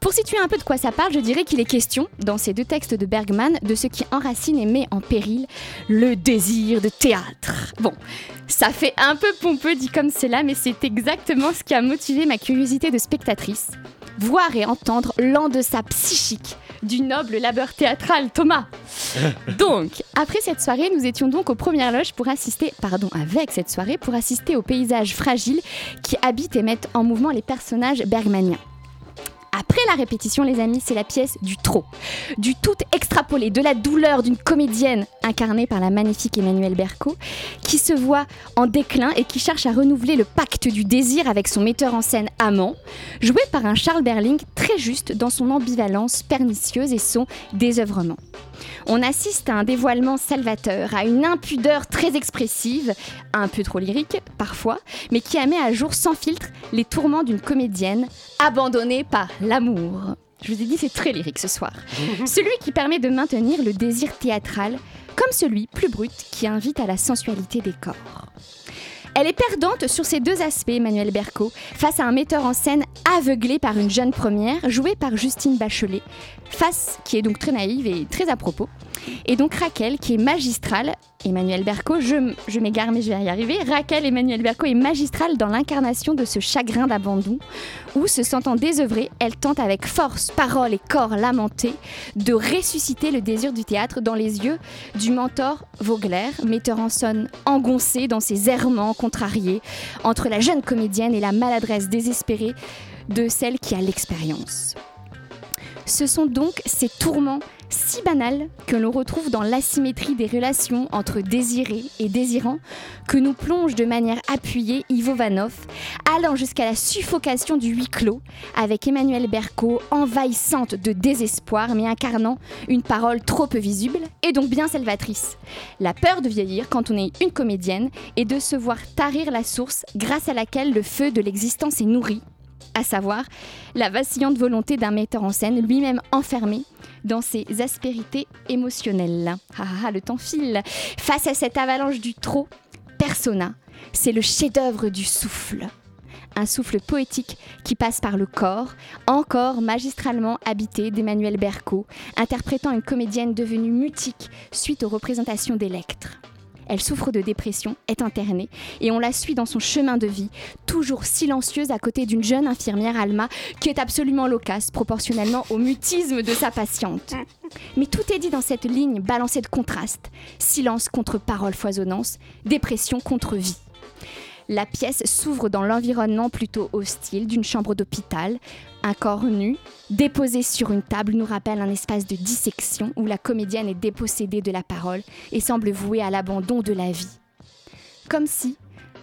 Pour situer un peu de quoi ça parle, je dirais qu'il est question, dans ces deux textes de Bergman, de ce qui enracine et met en péril le désir de théâtre. Bon, ça fait un peu pompeux dit comme cela, mais c'est exactement ce qui a motivé ma curiosité de spectatrice. Voir et entendre l'en-deçà psychique du noble labeur théâtral Thomas. Donc, après cette soirée, nous étions donc aux premières loges pour assister, pardon, avec cette soirée, pour assister aux paysages fragiles qui habitent et mettent en mouvement les personnages bergmaniens. Après la répétition, les amis, c'est la pièce du trop. Du tout extrapolé, de la douleur d'une comédienne incarnée par la magnifique Emmanuelle Berco, qui se voit en déclin et qui cherche à renouveler le pacte du désir avec son metteur en scène amant, joué par un Charles Berling très juste dans son ambivalence pernicieuse et son désœuvrement. On assiste à un dévoilement salvateur, à une impudeur très expressive, un peu trop lyrique parfois, mais qui a mis à jour sans filtre les tourments d'une comédienne abandonnée par l'amour. Je vous ai dit, c'est très lyrique ce soir. celui qui permet de maintenir le désir théâtral, comme celui plus brut qui invite à la sensualité des corps. Elle est perdante sur ces deux aspects, Emmanuel Berco, face à un metteur en scène aveuglé par une jeune première, jouée par Justine Bachelet, face qui est donc très naïve et très à propos. Et donc Raquel, qui est magistrale, Emmanuel Berco, je, je m'égare mais je vais y arriver, Raquel Emmanuel Berco est magistrale dans l'incarnation de ce chagrin d'abandon, où, se sentant désœuvrée, elle tente avec force, parole et corps lamentés de ressusciter le désir du théâtre dans les yeux du mentor Vogler, metteur en scène engoncé dans ses errements contrariés entre la jeune comédienne et la maladresse désespérée de celle qui a l'expérience. Ce sont donc ces tourments si banals que l'on retrouve dans l'asymétrie des relations entre désirés et désirants que nous plonge de manière appuyée Ivo Vanov, allant jusqu'à la suffocation du huis clos, avec Emmanuel Berco envahissante de désespoir mais incarnant une parole trop peu visible et donc bien salvatrice. La peur de vieillir quand on est une comédienne et de se voir tarir la source grâce à laquelle le feu de l'existence est nourri, à savoir la vacillante volonté d'un metteur en scène lui-même enfermé dans ses aspérités émotionnelles. Ah, ah, le temps file. Face à cette avalanche du trop, Persona, c'est le chef-d'œuvre du souffle. Un souffle poétique qui passe par le corps, encore magistralement habité d'Emmanuel Berco, interprétant une comédienne devenue mutique suite aux représentations d'Electre. Elle souffre de dépression, est internée, et on la suit dans son chemin de vie, toujours silencieuse à côté d'une jeune infirmière Alma qui est absolument loquace proportionnellement au mutisme de sa patiente. Mais tout est dit dans cette ligne balancée de contrastes. Silence contre parole foisonnance, dépression contre vie. La pièce s'ouvre dans l'environnement plutôt hostile d'une chambre d'hôpital. Un corps nu, déposé sur une table, nous rappelle un espace de dissection où la comédienne est dépossédée de la parole et semble vouée à l'abandon de la vie. Comme si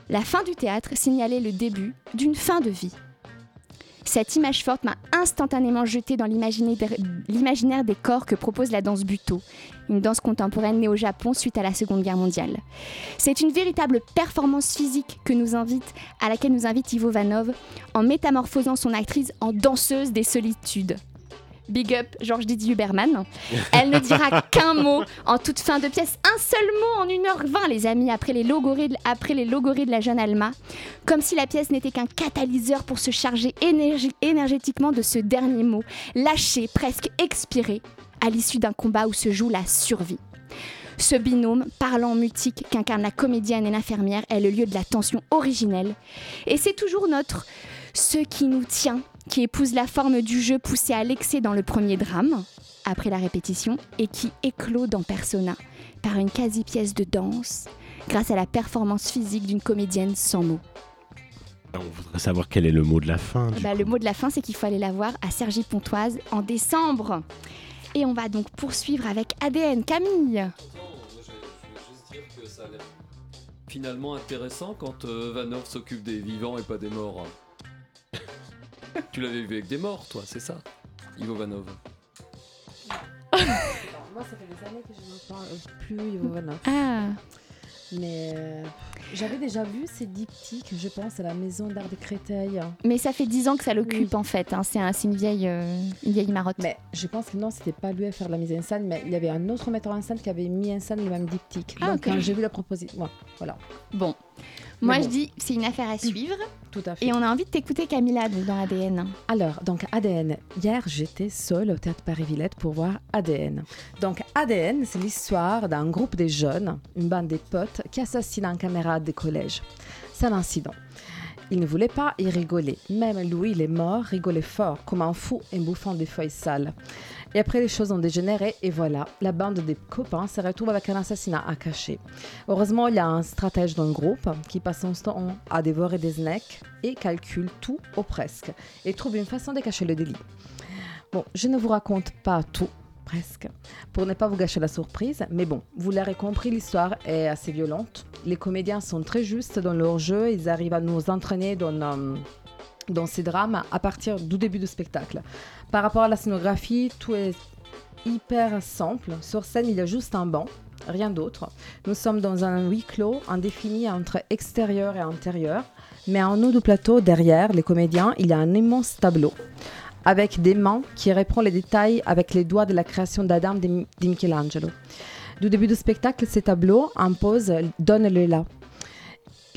la fin du théâtre signalait le début d'une fin de vie. Cette image forte m'a instantanément jetée dans l'imaginaire des corps que propose la danse Buto, une danse contemporaine née au Japon suite à la Seconde Guerre mondiale. C'est une véritable performance physique à laquelle nous invite Ivo Vanov en métamorphosant son actrice en danseuse des solitudes. Big up Georges Didier Huberman. Elle ne dira qu'un mot en toute fin de pièce, un seul mot en 1h20 les amis, après les logorées de, après les logorées de la jeune Alma, comme si la pièce n'était qu'un catalyseur pour se charger énergétiquement de ce dernier mot, lâché, presque expiré, à l'issue d'un combat où se joue la survie. Ce binôme parlant mutique qu'incarne la comédienne et l'infirmière est le lieu de la tension originelle. Et c'est toujours notre ce qui nous tient, qui épouse la forme du jeu poussé à l'excès dans le premier drame, après la répétition, et qui éclot dans Persona, par une quasi-pièce de danse, grâce à la performance physique d'une comédienne sans mots. On voudrait savoir quel est le mot de la fin. du Bah, le mot de la fin, c'est qu'il faut aller la voir à Sergi Pontoise en décembre. Et on va donc poursuivre avec ADN. Camille finalement intéressant quand euh, Vanov s'occupe des vivants et pas des morts. Tu l'avais vu avec des morts, toi, c'est ça Ivo Vanov. Moi, ça fait des années que je n'en parle plus Ivo Vanov. Ah, Mais euh, j'avais déjà vu ces diptyques, je pense, à la maison d'art de Créteil. mais ça fait 10 ans que ça l'occupe Oui. en fait. hein. C'est un- c'est une, vieille, euh, une vieille marotte. Mais je pense que non, c'était pas lui à faire la mise en scène, mais il y avait un autre metteur en scène qui avait mis en scène le même diptyque. Ah, Donc ok. quand j'ai vu la proposition, ouais, voilà, Bon. Moi, bon. je dis, c'est une affaire à suivre. tout à fait. Et on a envie de t'écouter, Camilla, donc, dans ADN. Alors, donc ADN. Hier, j'étais seule au théâtre Paris-Villette pour voir ADN. Donc ADN, c'est l'histoire d'un groupe de jeunes, une bande de potes, qui assassinent un camarade de collège. C'est un incident. Il ne voulait pas y rigoler. Même lui, il est mort, rigolait fort, comme un fou, en bouffant des feuilles sales. Et après, les choses ont dégénéré, et voilà, la bande des copains se retrouve avec un assassinat à cacher. Heureusement, il y a un stratège dans le groupe qui passe son temps à dévorer des snacks et calcule tout ou presque et trouve une façon de cacher le délit. Bon, je ne vous raconte pas tout, presque, pour ne pas vous gâcher la surprise, mais bon, vous l'aurez compris, l'histoire est assez violente. Les comédiens sont très justes dans leur jeu, ils arrivent à nous entraîner dans, euh, dans ces drames à partir du début du spectacle. Par rapport à la scénographie, tout est hyper simple. Sur scène, il y a juste un banc, rien d'autre. Nous sommes dans un huis clos indéfini entre extérieur et intérieur. Mais en haut du plateau, derrière les comédiens, il y a un immense tableau avec des mains qui reprend les détails avec les doigts de la création d'Adam de Michelangelo. Du début du spectacle, ces tableaux imposent Donne-le là.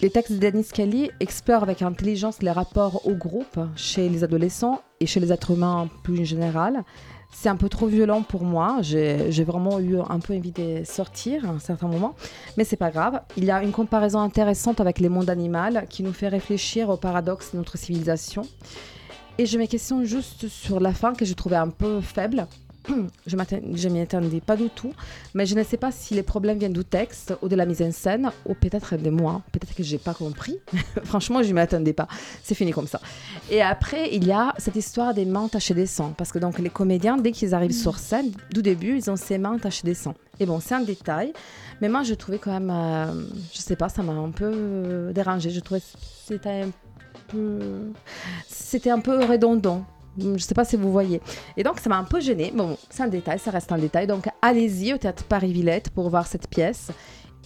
Les textes de Dennis Kelly explorent avec intelligence les rapports au groupe chez les adolescents et chez les êtres humains plus général. C'est un peu trop violent pour moi. J'ai j'ai vraiment eu un peu envie de sortir à un certain moment. Mais c'est pas grave. Il y a une comparaison intéressante avec les mondes animaux qui nous fait réfléchir au paradoxe de notre civilisation. Et je me questionne juste sur la fin que je trouvais un peu faible. Je m'y attendais pas du tout, mais je ne sais pas si les problèmes viennent du texte ou de la mise en scène, ou peut-être de moi, peut-être que j'ai pas compris. Franchement, je ne m'y attendais pas. C'est fini comme ça. Et après, il y a cette histoire des mains tachées de sang, parce que donc les comédiens, dès qu'ils arrivent sur scène, du début, ils ont ces mains tachées de sang. Et bon, c'est un détail, mais moi, je trouvais quand même, euh, je sais pas, ça m'a un peu euh, dérangé. Je trouvais c'était un peu, c'était un peu redondant. Je ne sais pas si vous voyez. Et donc, ça m'a un peu gêné. Bon, c'est un détail, ça reste un détail. Donc, allez-y au théâtre Paris-Villette pour voir cette pièce.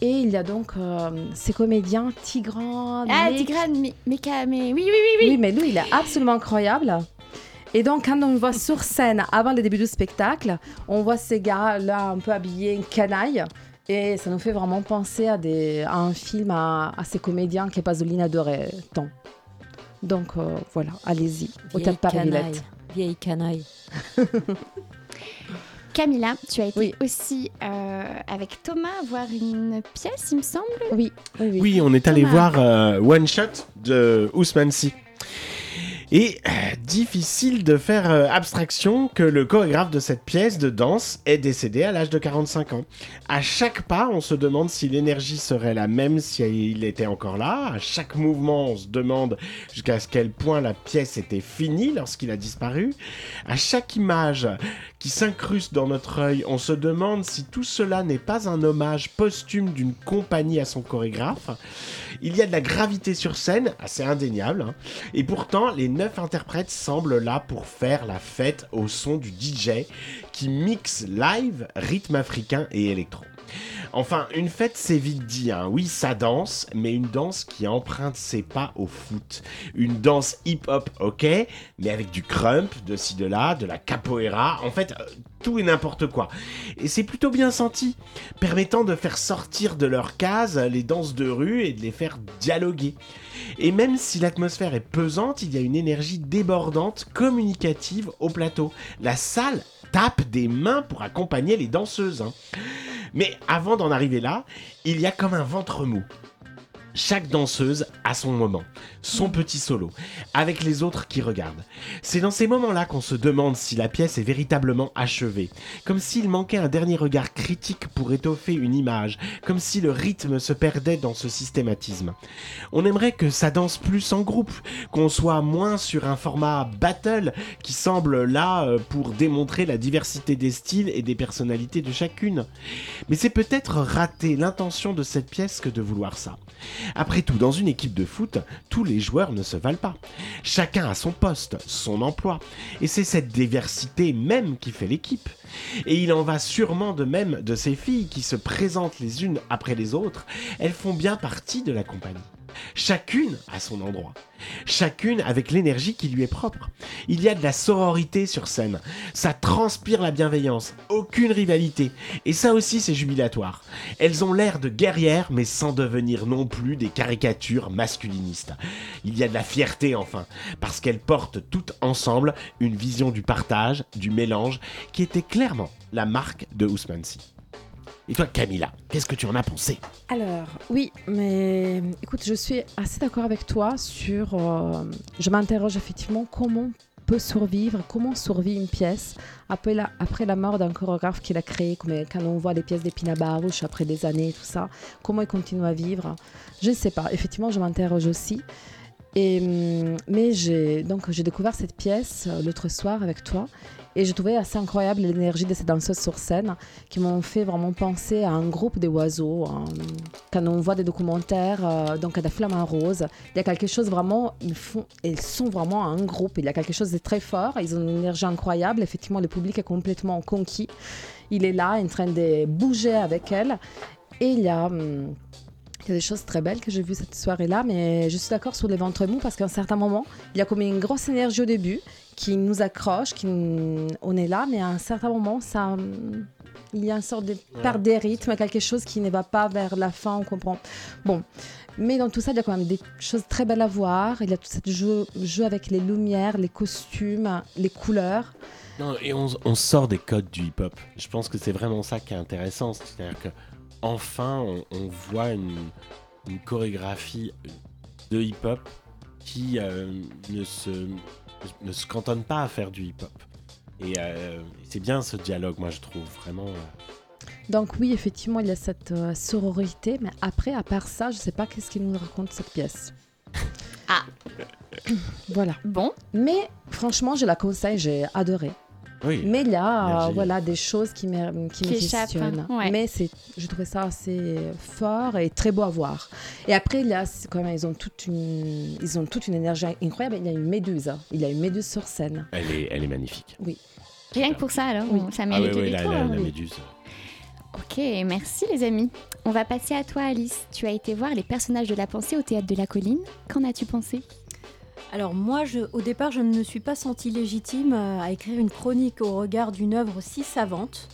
Et il y a donc euh, ces comédiens Tigran. Ah, Tigran, mais, mais, mais oui, oui, oui, oui. oui, mais lui, il est absolument incroyable. Et donc, quand on le voit sur scène, avant le début du spectacle, on voit ces gars-là un peu habillés en canaille. Et ça nous fait vraiment penser à, des, à un film à, à ces comédiens que Pasolini adorait tant. Donc, euh, voilà, allez-y, au Paris-Villette. canaille. Vieille canaille. Camilla, tu as été aussi euh, avec Thomas voir une pièce, il me semble. Oui, oui, oui. Oui, on est allé Thomas. voir euh, One Shot de Ousmane Sy. Et euh, difficile de faire euh, abstraction que le chorégraphe de cette pièce de danse est décédé à l'âge de 45 ans. À chaque pas, on se demande si l'énergie serait la même si il était encore là. À chaque mouvement, on se demande jusqu'à quel point la pièce était finie lorsqu'il a disparu. À chaque image qui s'incruste dans notre œil, on se demande si tout cela n'est pas un hommage posthume d'une compagnie à son chorégraphe. Il y a de la gravité sur scène, assez indéniable, hein. et pourtant les neuf interprètes semblent là pour faire la fête au son du DJ qui mixe live rythme africain et électro. Enfin, une fête, c'est vite dit. hein. Oui, ça danse, mais une danse qui emprunte ses pas au foot. Une danse hip-hop, ok, mais avec du crump, de ci, de là, de la capoeira. En fait, euh, tout et n'importe quoi. Et c'est plutôt bien senti, permettant de faire sortir de leur case les danses de rue et de les faire dialoguer. Et même si l'atmosphère est pesante, il y a une énergie débordante, communicative au plateau. La salle tape des mains pour accompagner les danseuses. hein. Mais avant d'en arriver là, il y a comme un ventre mou. Chaque danseuse a son moment, son petit solo, avec les autres qui regardent. C'est dans ces moments-là qu'on se demande si la pièce est véritablement achevée, comme s'il manquait un dernier regard critique pour étoffer une image, comme si le rythme se perdait dans ce systématisme. On aimerait que ça danse plus en groupe, qu'on soit moins sur un format battle qui semble là euh, pour démontrer la diversité des styles et des personnalités de chacune. Mais c'est peut-être rater l'intention de cette pièce que de vouloir ça. Après tout, dans une équipe de foot, tous les joueurs ne se valent pas. Chacun a son poste, son emploi, et c'est cette diversité même qui fait l'équipe. Et il en va sûrement de même de ces filles qui se présentent les unes après les autres, elles font bien partie de la compagnie. Chacune à son endroit. Chacune avec l'énergie qui lui est propre. Il y a de la sororité sur scène. Ça transpire la bienveillance. Aucune rivalité. Et ça aussi, c'est jubilatoire. Elles ont l'air de guerrières, mais sans devenir non plus des caricatures masculinistes. Il y a de la fierté, enfin. Parce qu'elles portent toutes ensemble une vision du partage, du mélange, qui était clairement la marque de Ousmane. Et toi, Camilla, qu'est-ce que tu en as pensé? Alors, oui, mais écoute, je suis assez d'accord avec toi sur. euh, je m'interroge effectivement comment peut survivre, comment survit une pièce après la, mort d'un chorégraphe qu'il a créé, comme quand on voit les pièces d'Epina Baruch après des années et tout ça, comment il continue à vivre. Je ne sais pas, effectivement, je m'interroge aussi. Et, hum, mais j'ai donc j'ai découvert cette pièce euh, l'autre soir avec toi et j'ai trouvé assez incroyable l'énergie de ces danseuses sur scène qui m'ont fait vraiment penser à un groupe des oiseaux. hein. Quand on voit des documentaires, euh, donc à la flamme rose, il y a quelque chose vraiment, ils, font, ils sont vraiment un groupe, il y a quelque chose de très fort, ils ont une énergie incroyable, effectivement le public est complètement conquis, il est là en train de bouger avec elle et il y a... hum, il y a des choses très belles que j'ai vues cette soirée-là, mais je suis d'accord sur les ventres mous parce qu'à un certain moment, il y a comme une grosse énergie au début qui nous accroche, qui on est là, mais à un certain moment, ça, il y a une sorte de perte des rythmes, quelque chose qui ne va pas vers la fin, on comprend. Bon, mais dans tout ça, il y a quand même des choses très belles à voir. Il y a tout ce jeu, jeu avec les lumières, les costumes, les couleurs. Non, et on, on sort des codes du hip-hop. Je pense que c'est vraiment ça qui est intéressant. C'est-à-dire que enfin, on, on voit une, une chorégraphie de hip-hop qui euh, ne, se, ne se cantonne pas à faire du hip-hop. Et euh, c'est bien ce dialogue, moi je trouve vraiment. euh, Donc oui, effectivement, il y a cette euh, sororité, mais après, à part ça, je sais pas qu'est-ce qu'il nous raconte cette pièce. Ah. Voilà. Bon. Mais franchement, je la conseille, j'ai adoré. Oui. Mais il y a euh, voilà, des choses qui me, qui Qui me échappent, questionnent. ouais. Mais c'est, je trouvais ça assez fort et très beau à voir. Et après, il y a, c'est quand même, ils, ont toute une, ils ont toute une énergie incroyable. Il y a une méduse. Il y a une méduse sur scène. Elle est, elle est magnifique. Oui. Rien que pour ça, alors, Oui. ça Ah mérite oui, oui, des la, la- hein. la méduse. Ok, merci les amis. On va passer à toi Alice. Tu as été voir les personnages de la pensée au théâtre de la colline. Qu'en as-tu pensé? Alors moi, je, au départ, je ne me suis pas sentie légitime euh, à écrire une chronique au regard d'une œuvre si savante.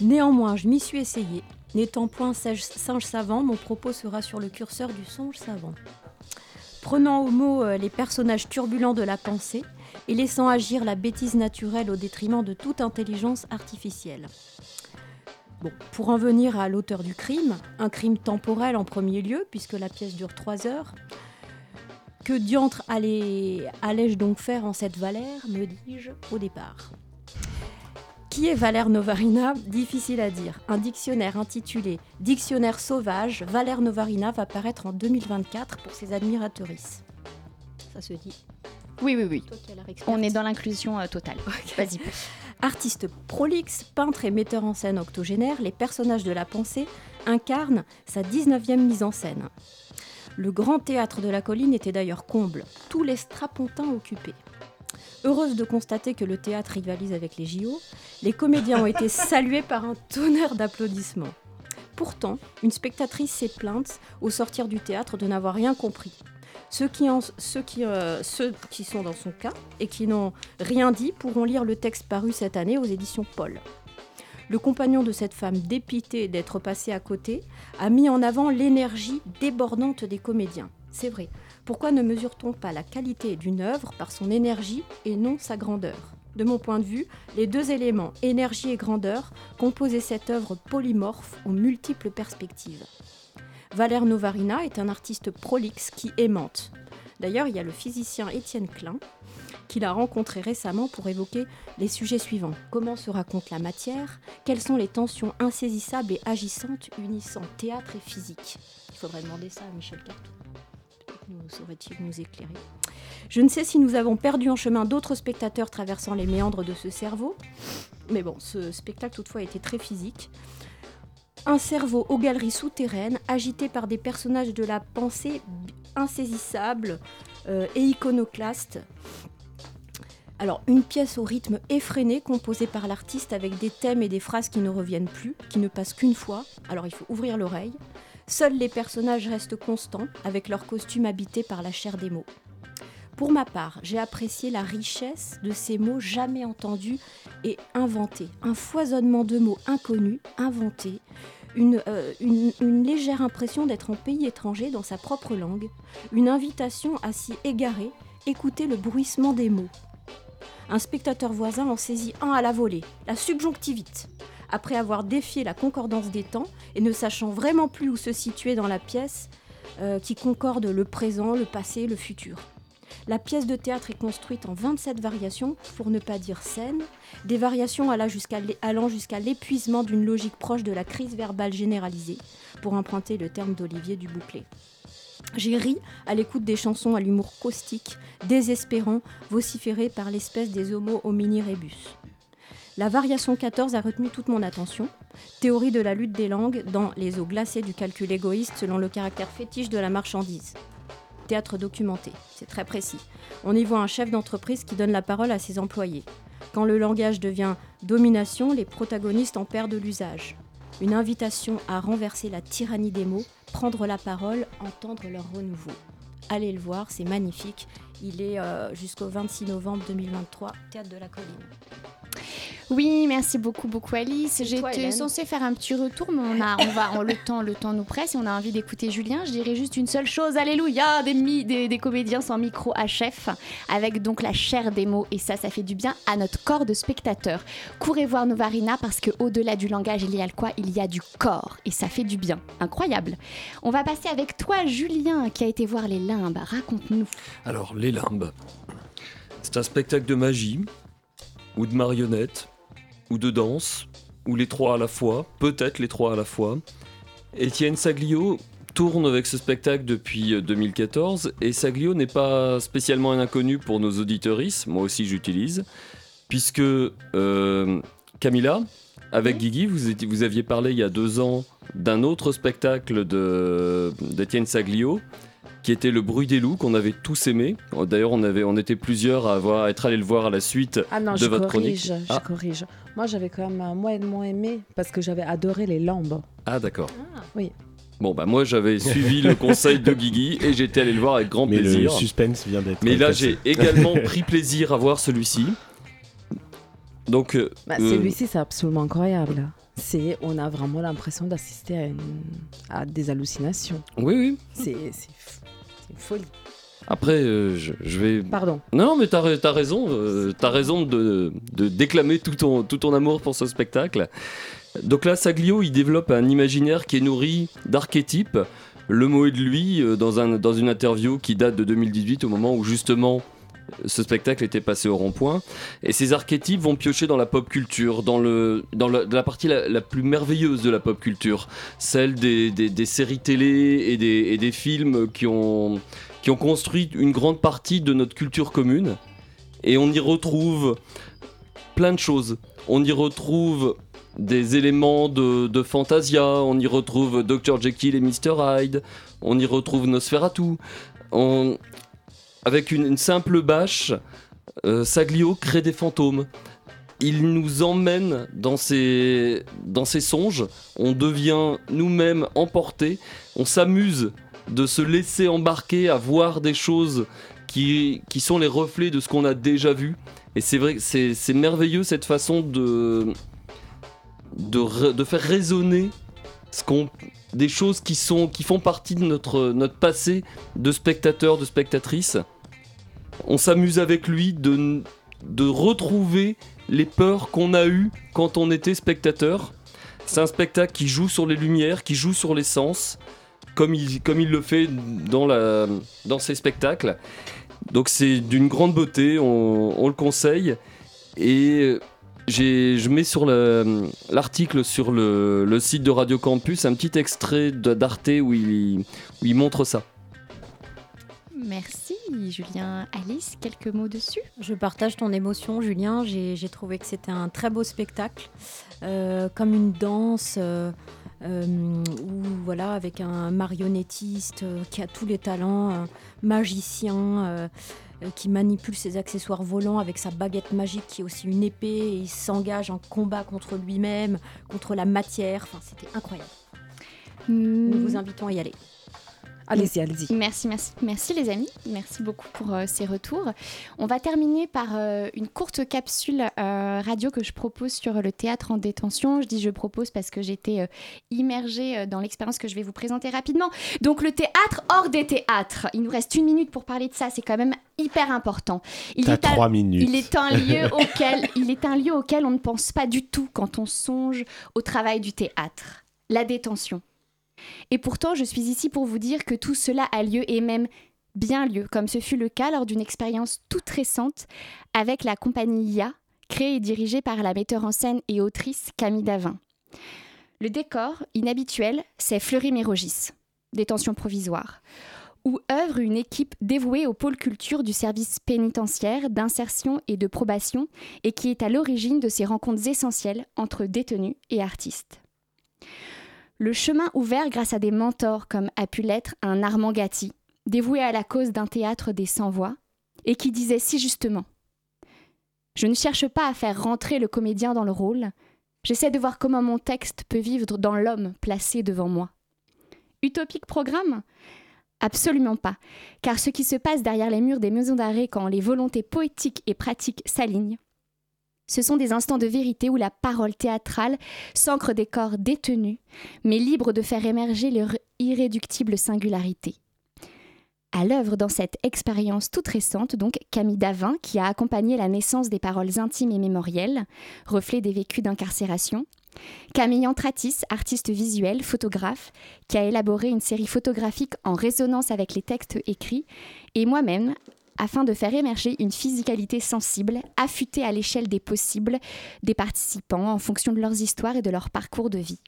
Néanmoins, je m'y suis essayée. N'étant point singe savant, mon propos sera sur le curseur du songe savant. Prenant au mot euh, les personnages turbulents de la pensée et laissant agir la bêtise naturelle au détriment de toute intelligence artificielle. Bon, pour en venir à l'auteur du crime, un crime temporel en premier lieu, puisque la pièce dure trois heures, que diantre allais- allais-je donc faire en cette Valère, me dis-je au départ Qui est Valère Novarina? Difficile à dire. Un dictionnaire intitulé Dictionnaire sauvage, Valère Novarina va paraître en 2024 pour ses admiratrices. Ça se dit. Oui, oui, oui. On est dans l'inclusion euh, totale. Vas-y. Artiste prolixe, peintre et metteur en scène octogénaire, les personnages de la pensée incarnent sa 19e mise en scène. Le grand théâtre de la colline était d'ailleurs comble, tous les strapontins occupés. Heureuse de constater que le théâtre rivalise avec les JO, les comédiens ont été salués par un tonnerre d'applaudissements. Pourtant, une spectatrice s'est plainte au sortir du théâtre de n'avoir rien compris. Ceux qui, en- ceux, qui, euh, ceux qui sont dans son cas et qui n'ont rien dit pourront lire le texte paru cette année aux éditions Paul. Le compagnon de cette femme dépitée d'être passé à côté a mis en avant l'énergie débordante des comédiens. C'est vrai. Pourquoi ne mesure-t-on pas la qualité d'une œuvre par son énergie et non sa grandeur? De mon point de vue, les deux éléments, énergie et grandeur, composaient cette œuvre polymorphe aux multiples perspectives. Valère Novarina est un artiste prolixe qui aimante. D'ailleurs, il y a le physicien Étienne Klein qu'il a rencontré récemment pour évoquer les sujets suivants. Comment se raconte la matière? Quelles sont les tensions insaisissables et agissantes unissant théâtre et physique? Il faudrait demander ça à Michel Cartou. Saurait-il nous éclairer. Je ne sais si nous avons perdu en chemin d'autres spectateurs traversant les méandres de ce cerveau, mais bon, ce spectacle toutefois était très physique. Un cerveau aux galeries souterraines, agité par des personnages de la pensée insaisissables euh, et iconoclastes. Alors, une pièce au rythme effréné, composée par l'artiste avec des thèmes et des phrases qui ne reviennent plus, qui ne passent qu'une fois. Alors, il faut ouvrir l'oreille. Seuls les personnages restent constants, avec leurs costumes habités par la chair des mots. Pour ma part, j'ai apprécié la richesse de ces mots jamais entendus et inventés. Un foisonnement de mots inconnus, inventés, une, euh, légère impression d'être en pays étranger dans sa propre langue, une invitation à s'y égarer, écouter le bruissement des mots. Un spectateur voisin en saisit un à la volée, la subjonctivite. Après avoir défié la concordance des temps et ne sachant vraiment plus où se situer dans la pièce, euh, qui concorde le présent, le passé, le futur. La pièce de théâtre est construite en 27 variations, pour ne pas dire scènes, des variations allant jusqu'à l'épuisement d'une logique proche de la crise verbale généralisée, pour emprunter le terme d'Olivier Dubouclé. J'ai ri à l'écoute des chansons à l'humour caustique, désespérant, vociféré par l'espèce des homo homini rebus. La variation 14 a retenu toute mon attention. Théorie de la lutte des langues dans les eaux glacées du calcul égoïste selon le caractère fétiche de la marchandise. Théâtre documenté, c'est très précis. On y voit un chef d'entreprise qui donne la parole à ses employés. Quand le langage devient domination, les protagonistes en perdent l'usage. Une invitation à renverser la tyrannie des mots, prendre la parole, entendre leur renouveau. Allez le voir, c'est magnifique. Il est euh, jusqu'au 26 novembre 2023, Théâtre de la Colline. Oui, merci beaucoup, beaucoup Alice. J'étais censée faire un petit retour, mais on a, on va, on- le temps, le temps nous presse et on a envie d'écouter Julien. Je dirais juste une seule chose, alléluia, des, mi- des, des comédiens sans micro à chef, avec donc la chair des mots et ça, ça fait du bien à notre corps de spectateur. Courez voir Novarina parce que au-delà du langage, il y a le quoi? Il y a du corps et ça fait du bien. Incroyable. On va passer avec toi, Julien, qui a été voir les limbes. Raconte-nous. Alors, Les Limbes. C'est un spectacle de magie ou de marionnette, ou de danse, ou les trois à la fois, peut-être les trois à la fois. Étienne Saglio tourne avec ce spectacle depuis euh, 2014 et Saglio n'est pas spécialement un inconnu pour nos auditeuristes, moi aussi j'utilise, puisque euh, Camilla, avec Guigui, vous, étiez- vous aviez parlé il y a deux ans d'un autre spectacle d'Étienne Saglio qui était Le bruit des loups qu'on avait tous aimé. D'ailleurs, on, avait, on était plusieurs à, avoir, à être allés le voir à la suite Ah non, de je votre corrige, chronique. je Ah, corrige. Moi, j'avais quand même moyennement aimé parce que j'avais adoré les lambes. ah, d'accord. Oui. Bon, bah moi j'avais suivi le conseil de Guigui et j'étais allé le voir avec grand Mais le plaisir. suspense vient d'être Mais là j'ai également pris plaisir à voir celui-ci. Donc, euh, Bah, euh, Celui-ci, c'est absolument incroyable. C'est, on a vraiment l'impression d'assister à, une- à des hallucinations. oui, oui. C'est, c'est, f- c'est une folie. Après, euh, je, je vais. Pardon. Non, mais t'as, t'as raison. euh, t'as raison de, de déclamer tout ton, tout ton amour pour ce spectacle. Donc là, Saglio, il développe un imaginaire qui est nourri d'archétypes. Le mot est de lui euh, dans, un, dans une interview qui date de 2018, au moment où justement ce spectacle était passé au rond-point. Et ces archétypes vont piocher dans la pop culture, dans, le, dans la, partie la, plus merveilleuse de la pop culture, celle des, des- séries télé et des, des films qui ont, qui ont construit une grande partie de notre culture commune. Et on y retrouve plein de choses. On y retrouve des éléments de, de Fantasia, on y retrouve Dr. Jekyll et Mr. Hyde, on y retrouve Nosferatu. On... Avec une, simple bâche, euh, Saglio crée des fantômes. Il nous emmène dans ses, songes, on devient nous-mêmes emportés, on s'amuse de se laisser embarquer à voir des choses qui, sont les reflets de ce qu'on a déjà vu. Et c'est vrai c'est merveilleux cette façon de, de, de faire résonner ce qu'on des choses qui, sont, qui font partie de notre, notre passé de spectateurs, de spectatrices. On s'amuse avec lui de, de retrouver les peurs qu'on a eues quand on était spectateur. C'est un spectacle qui joue sur les lumières, qui joue sur les sens, comme il, comme il le fait dans, la, dans ses spectacles. Donc c'est d'une grande beauté, on, on le conseille. Et je mets sur le- l'article sur le, le site de Radio Campus un petit extrait de- d'Arte où il, où il montre ça. Merci Julien. Alice, quelques mots dessus? Je partage ton émotion, Julien. J'ai j'ai trouvé que c'était un très beau spectacle, euh, comme une danse. euh, euh, où, voilà, avec un marionnettiste euh, qui a tous les talents, un magicien qui manipule ses accessoires volants avec sa baguette magique qui est aussi une épée et il s'engage en combat contre lui-même, contre la matière. Enfin, c'était incroyable. Nous vous invitons à y aller. Allez-y, allez-y. Merci, merci, merci les amis. Merci beaucoup pour euh, ces retours. On va terminer par euh, une courte capsule euh, radio que je propose sur le théâtre en détention. Je dis je propose parce que j'étais euh, immergée dans l'expérience que je vais vous présenter rapidement. Donc le théâtre hors des théâtres. Il nous reste une minute pour parler de ça. C'est quand même hyper important. Il est minutes. Il est un lieu auquel il est un lieu auquel on ne pense pas du tout quand on songe au travail du théâtre. La détention. Et pourtant, je suis ici pour vous dire que tout cela a lieu et même bien lieu, comme ce fut le cas lors d'une expérience toute récente avec la compagnie IA, créée et dirigée par la metteur en scène et autrice Camille Davin. Le décor, inhabituel, c'est Fleury-Mérogis, détention provisoire, où œuvre une équipe dévouée au pôle culture du service pénitentiaire, d'insertion et de probation, et qui est à l'origine de ces rencontres essentielles entre détenus et artistes. Le chemin ouvert grâce à des mentors comme a pu l'être un Armand Gatti, dévoué à la cause d'un théâtre des sans-voix, et qui disait si justement Je ne cherche pas à faire rentrer le comédien dans le rôle, j'essaie de voir comment mon texte peut vivre dans l'homme placé devant moi. Utopique programme? Absolument pas, car ce qui se passe derrière les murs des maisons d'arrêt quand les volontés poétiques et pratiques s'alignent, ce sont des instants de vérité où la parole théâtrale s'ancre des corps détenus, mais libres de faire émerger leur irréductible singularité. À l'œuvre dans cette expérience toute récente, donc Camille Davin, qui a accompagné la naissance des paroles intimes et mémorielles, reflet des vécus d'incarcération, Camille Antratis, artiste visuel, photographe, qui a élaboré une série photographique en résonance avec les textes écrits, et moi-même, afin de faire émerger une physicalité sensible, affûtée à l'échelle des possibles des participants en fonction de leurs histoires et de leur parcours de vie.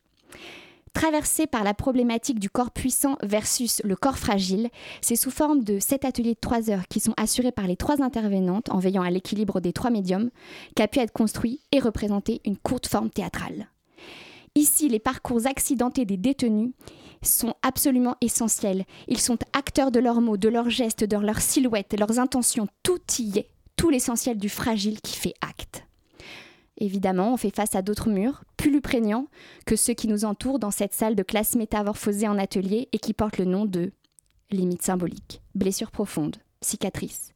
Traversé par la problématique du corps puissant versus le corps fragile, c'est sous forme de sept ateliers de trois heures qui sont assurés par les trois intervenantes en veillant à l'équilibre des trois médiums qu'a pu être construit et représenter une courte forme théâtrale. Ici, les parcours accidentés des détenus sont absolument essentiels. Ils sont acteurs de leurs mots, de leurs gestes, de leurs silhouettes, leurs intentions. Tout y est, tout l'essentiel du fragile qui fait acte. Évidemment, on fait face à d'autres murs, plus prégnants que ceux qui nous entourent dans cette salle de classe métamorphosée en atelier et qui porte le nom de limite symbolique, blessure profonde, cicatrice.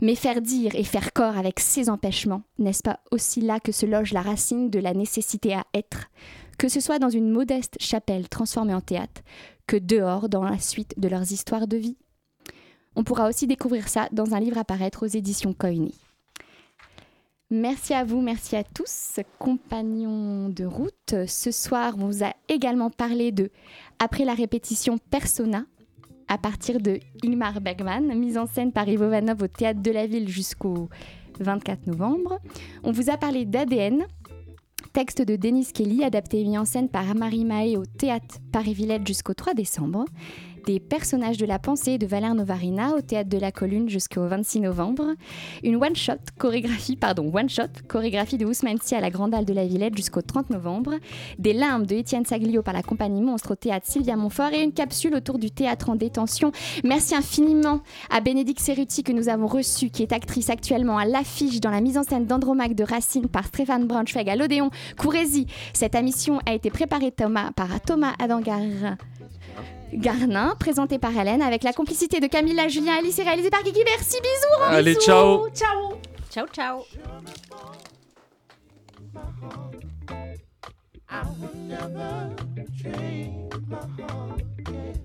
Mais faire dire et faire corps avec ces empêchements, n'est-ce pas aussi là que se loge la racine de la nécessité à être, que ce soit dans une modeste chapelle transformée en théâtre, que dehors dans la suite de leurs histoires de vie On pourra aussi découvrir ça dans un livre à paraître aux éditions Coigny. Merci à vous, merci à tous, compagnons de route. Ce soir, on vous a également parlé de Après la répétition Persona, à partir de Ingmar Bergman, mise en scène par Ivo Vanov au Théâtre de la Ville jusqu'au 24 novembre. On vous a parlé d'ADN, texte de Denis Kelly, adapté et mis en scène par Amari Mae au Théâtre Paris-Villette jusqu'au 3 décembre. Des personnages de la pensée de Valère Novarina au Théâtre de la Colline jusqu'au 26 novembre. Une one-shot chorégraphie, pardon, one-shot chorégraphie de Ousmane à la Grande Halle de la Villette jusqu'au 30 novembre. Des limbes de Étienne Saglio par la compagnie Monstre au Théâtre Sylvia Montfort et une capsule autour du théâtre en détention. Merci infiniment à Bénédicte Cerruti que nous avons reçue, qui est actrice actuellement à l'affiche dans la mise en scène d'Andromaque de Racine par Stéphane Braunschweig à l'Odéon Courrézy. Cette émission a été préparée par Thomas Adangar. Garnin, présenté par Hélène, avec la complicité de Camilla, Julien, Alice et réalisé par Kiki. Merci, bisous. Allez, bisous. ciao. Ciao. Ciao, ciao. I will never change my heart.